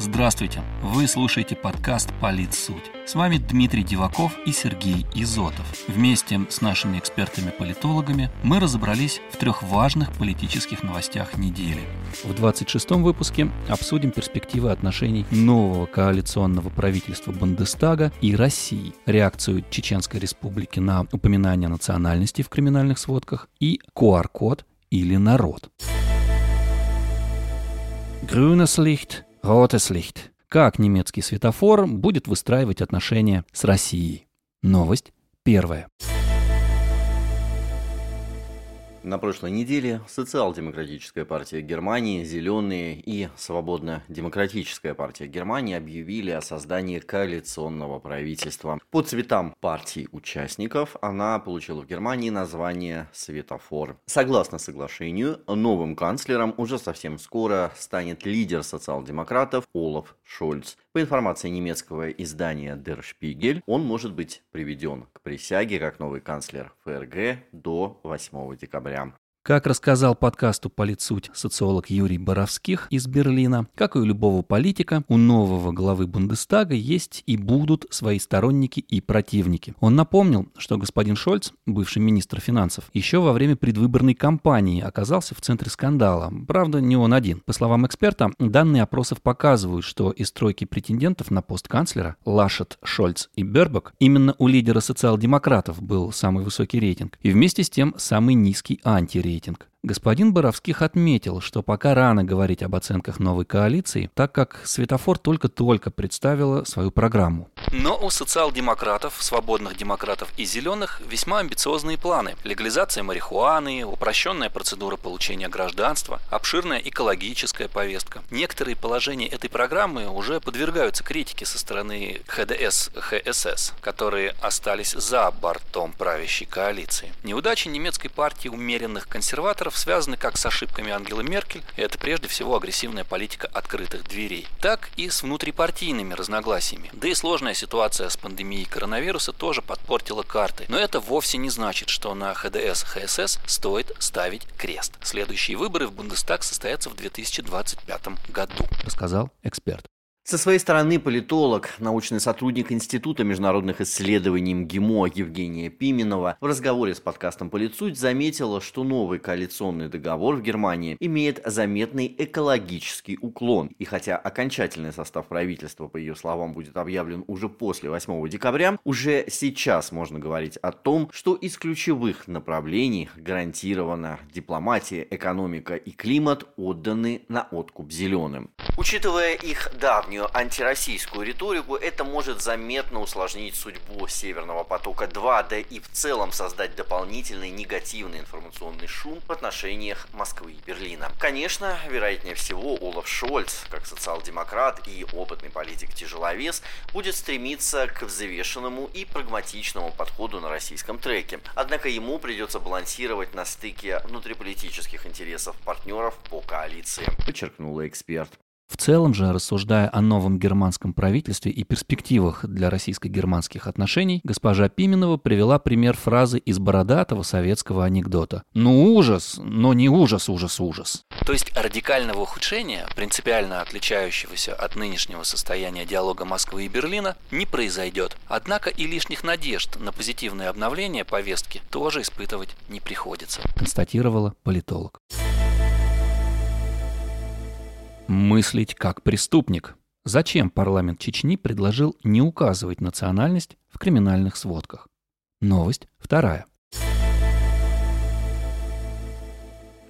Здравствуйте! Вы слушаете подкаст «Политсуть». С вами Дмитрий Диваков и Сергей Изотов. Вместе с нашими экспертами-политологами мы разобрались в трех важных политических новостях недели. В 26-м выпуске обсудим перспективы отношений нового коалиционного правительства Бундестага и России, реакцию Чеченской Республики на упоминание национальности в криминальных сводках и QR-код или народ. Grünes Licht – Rotes Licht. Как немецкий светофор будет выстраивать отношения с Россией? Новость первая. На прошлой неделе Социал-демократическая партия Германии, Зеленые и Свободно-демократическая партия Германии объявили о создании коалиционного правительства. По цветам партий участников она получила в Германии название «Светофор». Согласно соглашению, новым канцлером уже совсем скоро станет лидер социал-демократов Олаф Шольц. По информации немецкого издания Der Spiegel, он может быть приведен к присяге как новый канцлер ФРГ до 8 декабря. Fabian Как рассказал подкасту «Политсуть» социолог Юрий Боровских из Берлина, как и у любого политика, у нового главы Бундестага есть и будут свои сторонники и противники. Он напомнил, что господин Шольц, бывший министр финансов, еще во время предвыборной кампании оказался в центре скандала. Правда, не он один. По словам эксперта, данные опросов показывают, что из тройки претендентов на пост канцлера Лашет, Шольц и Бербак именно у лидера социал-демократов был самый высокий рейтинг и вместе с тем самый низкий антирейтинг рейтинг. Господин Боровских отметил, что пока рано говорить об оценках новой коалиции, так как Светофор только-только представила свою программу. Но у социал-демократов, свободных демократов и зеленых весьма амбициозные планы. Легализация марихуаны, упрощенная процедура получения гражданства, обширная экологическая повестка. Некоторые положения этой программы уже подвергаются критике со стороны ХДС, ХСС, которые остались за бортом правящей коалиции. Неудачи немецкой партии умеренных консерваторов факторов связаны как с ошибками Ангелы Меркель, и это прежде всего агрессивная политика открытых дверей, так и с внутрипартийными разногласиями. Да и сложная ситуация с пандемией коронавируса тоже подпортила карты. Но это вовсе не значит, что на ХДС, ХСС стоит ставить крест. Следующие выборы в Бундестаг состоятся в 2025 году, рассказал эксперт. Со своей стороны политолог, научный сотрудник Института международных исследований МГИМО Евгения Пименова в разговоре с подкастом «Полицуть» заметила, что новый коалиционный договор в Германии имеет заметный экологический уклон. И хотя окончательный состав правительства, по ее словам, будет объявлен уже после 8 декабря, уже сейчас можно говорить о том, что из ключевых направлений гарантированно дипломатия, экономика и климат отданы на откуп зеленым. Учитывая их давнюю давнюю антироссийскую риторику, это может заметно усложнить судьбу Северного потока-2, да и в целом создать дополнительный негативный информационный шум в отношениях Москвы и Берлина. Конечно, вероятнее всего, Олаф Шольц, как социал-демократ и опытный политик-тяжеловес, будет стремиться к взвешенному и прагматичному подходу на российском треке. Однако ему придется балансировать на стыке внутриполитических интересов партнеров по коалиции, подчеркнула эксперт. В целом же, рассуждая о новом германском правительстве и перспективах для российско-германских отношений, госпожа Пименова привела пример фразы из бородатого советского анекдота. «Ну ужас, но не ужас, ужас, ужас». То есть радикального ухудшения, принципиально отличающегося от нынешнего состояния диалога Москвы и Берлина, не произойдет. Однако и лишних надежд на позитивное обновление повестки тоже испытывать не приходится, констатировала политолог мыслить как преступник. Зачем парламент Чечни предложил не указывать национальность в криминальных сводках? Новость вторая.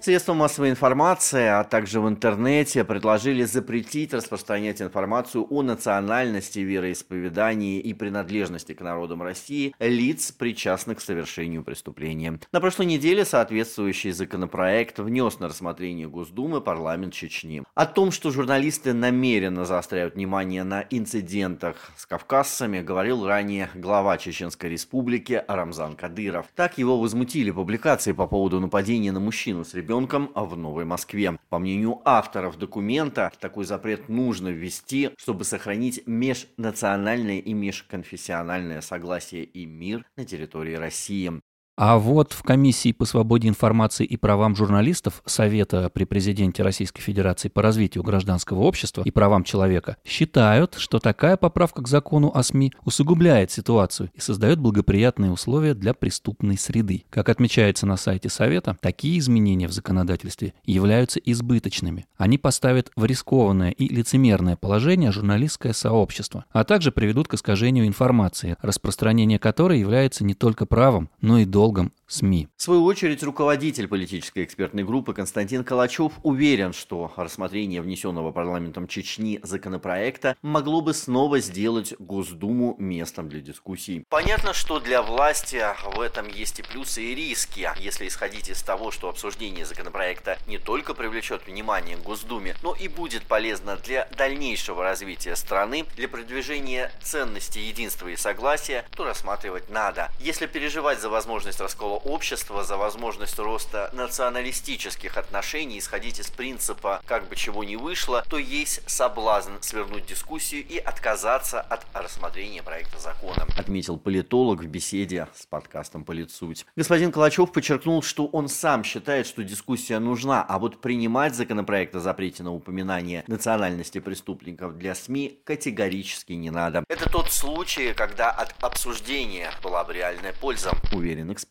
Средства массовой информации, а также в интернете предложили запретить распространять информацию о национальности, вероисповедании и принадлежности к народам России лиц, причастных к совершению преступления. На прошлой неделе соответствующий законопроект внес на рассмотрение Госдумы парламент Чечни. О том, что журналисты намеренно заостряют внимание на инцидентах с кавказцами, говорил ранее глава Чеченской республики Рамзан Кадыров. Так его возмутили публикации по поводу нападения на мужчину с ребенком ребенком в Новой Москве. По мнению авторов документа, такой запрет нужно ввести, чтобы сохранить межнациональное и межконфессиональное согласие и мир на территории России. А вот в комиссии по свободе информации и правам журналистов Совета при президенте Российской Федерации по развитию гражданского общества и правам человека считают, что такая поправка к закону о СМИ усугубляет ситуацию и создает благоприятные условия для преступной среды. Как отмечается на сайте Совета, такие изменения в законодательстве являются избыточными. Они поставят в рискованное и лицемерное положение журналистское сообщество, а также приведут к искажению информации, распространение которой является не только правом, но и долгом СМИ. В свою очередь, руководитель политической экспертной группы Константин Калачев уверен, что рассмотрение внесенного парламентом Чечни законопроекта могло бы снова сделать Госдуму местом для дискуссий. Понятно, что для власти в этом есть и плюсы, и риски. Если исходить из того, что обсуждение законопроекта не только привлечет внимание к Госдуме, но и будет полезно для дальнейшего развития страны, для продвижения ценностей единства и согласия, то рассматривать надо. Если переживать за возможность раскола общества, за возможность роста националистических отношений, исходить из принципа «как бы чего ни вышло», то есть соблазн свернуть дискуссию и отказаться от рассмотрения проекта закона, отметил политолог в беседе с подкастом «Политсуть». Господин Калачев подчеркнул, что он сам считает, что дискуссия нужна, а вот принимать законопроект о запрете на упоминание национальности преступников для СМИ категорически не надо. Это тот случай, когда от обсуждения была бы реальная польза, уверен эксперт.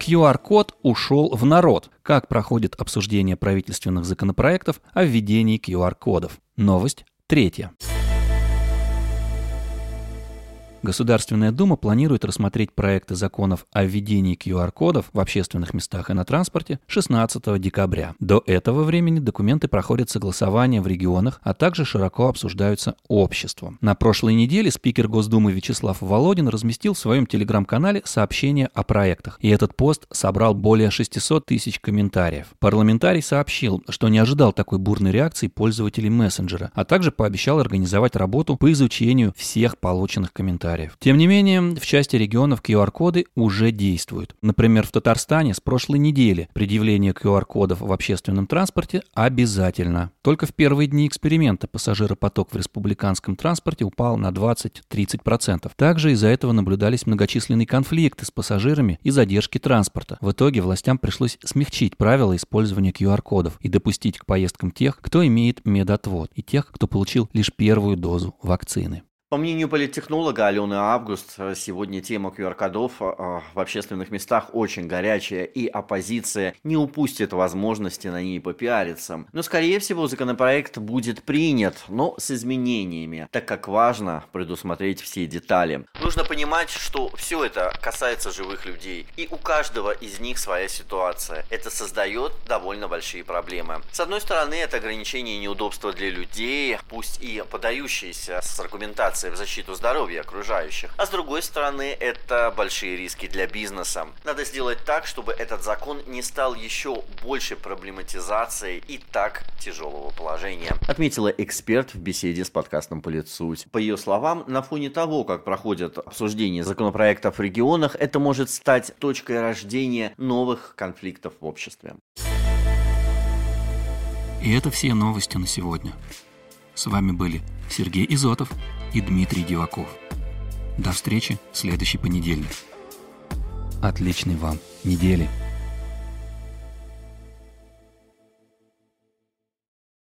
QR-код ушел в народ. Как проходит обсуждение правительственных законопроектов о введении QR-кодов? Новость третья. Государственная Дума планирует рассмотреть проекты законов о введении QR-кодов в общественных местах и на транспорте 16 декабря. До этого времени документы проходят согласование в регионах, а также широко обсуждаются обществом. На прошлой неделе спикер Госдумы Вячеслав Володин разместил в своем телеграм-канале сообщение о проектах, и этот пост собрал более 600 тысяч комментариев. Парламентарий сообщил, что не ожидал такой бурной реакции пользователей мессенджера, а также пообещал организовать работу по изучению всех полученных комментариев комментариев. Тем не менее, в части регионов QR-коды уже действуют. Например, в Татарстане с прошлой недели предъявление QR-кодов в общественном транспорте обязательно. Только в первые дни эксперимента пассажиропоток в республиканском транспорте упал на 20-30%. Также из-за этого наблюдались многочисленные конфликты с пассажирами и задержки транспорта. В итоге властям пришлось смягчить правила использования QR-кодов и допустить к поездкам тех, кто имеет медотвод, и тех, кто получил лишь первую дозу вакцины. По мнению политтехнолога Алены Август, сегодня тема QR-кодов а, в общественных местах очень горячая, и оппозиция не упустит возможности на ней попиариться. Но, скорее всего, законопроект будет принят, но с изменениями, так как важно предусмотреть все детали. Нужно понимать, что все это касается живых людей, и у каждого из них своя ситуация. Это создает довольно большие проблемы. С одной стороны, это ограничение и неудобства для людей, пусть и подающиеся с аргументацией информации в защиту здоровья окружающих. А с другой стороны, это большие риски для бизнеса. Надо сделать так, чтобы этот закон не стал еще большей проблематизацией и так тяжелого положения. Отметила эксперт в беседе с подкастом «Политсуть». По ее словам, на фоне того, как проходят обсуждения законопроектов в регионах, это может стать точкой рождения новых конфликтов в обществе. И это все новости на сегодня. С вами были Сергей Изотов и Дмитрий Диваков. До встречи в следующий понедельник. Отличной вам недели!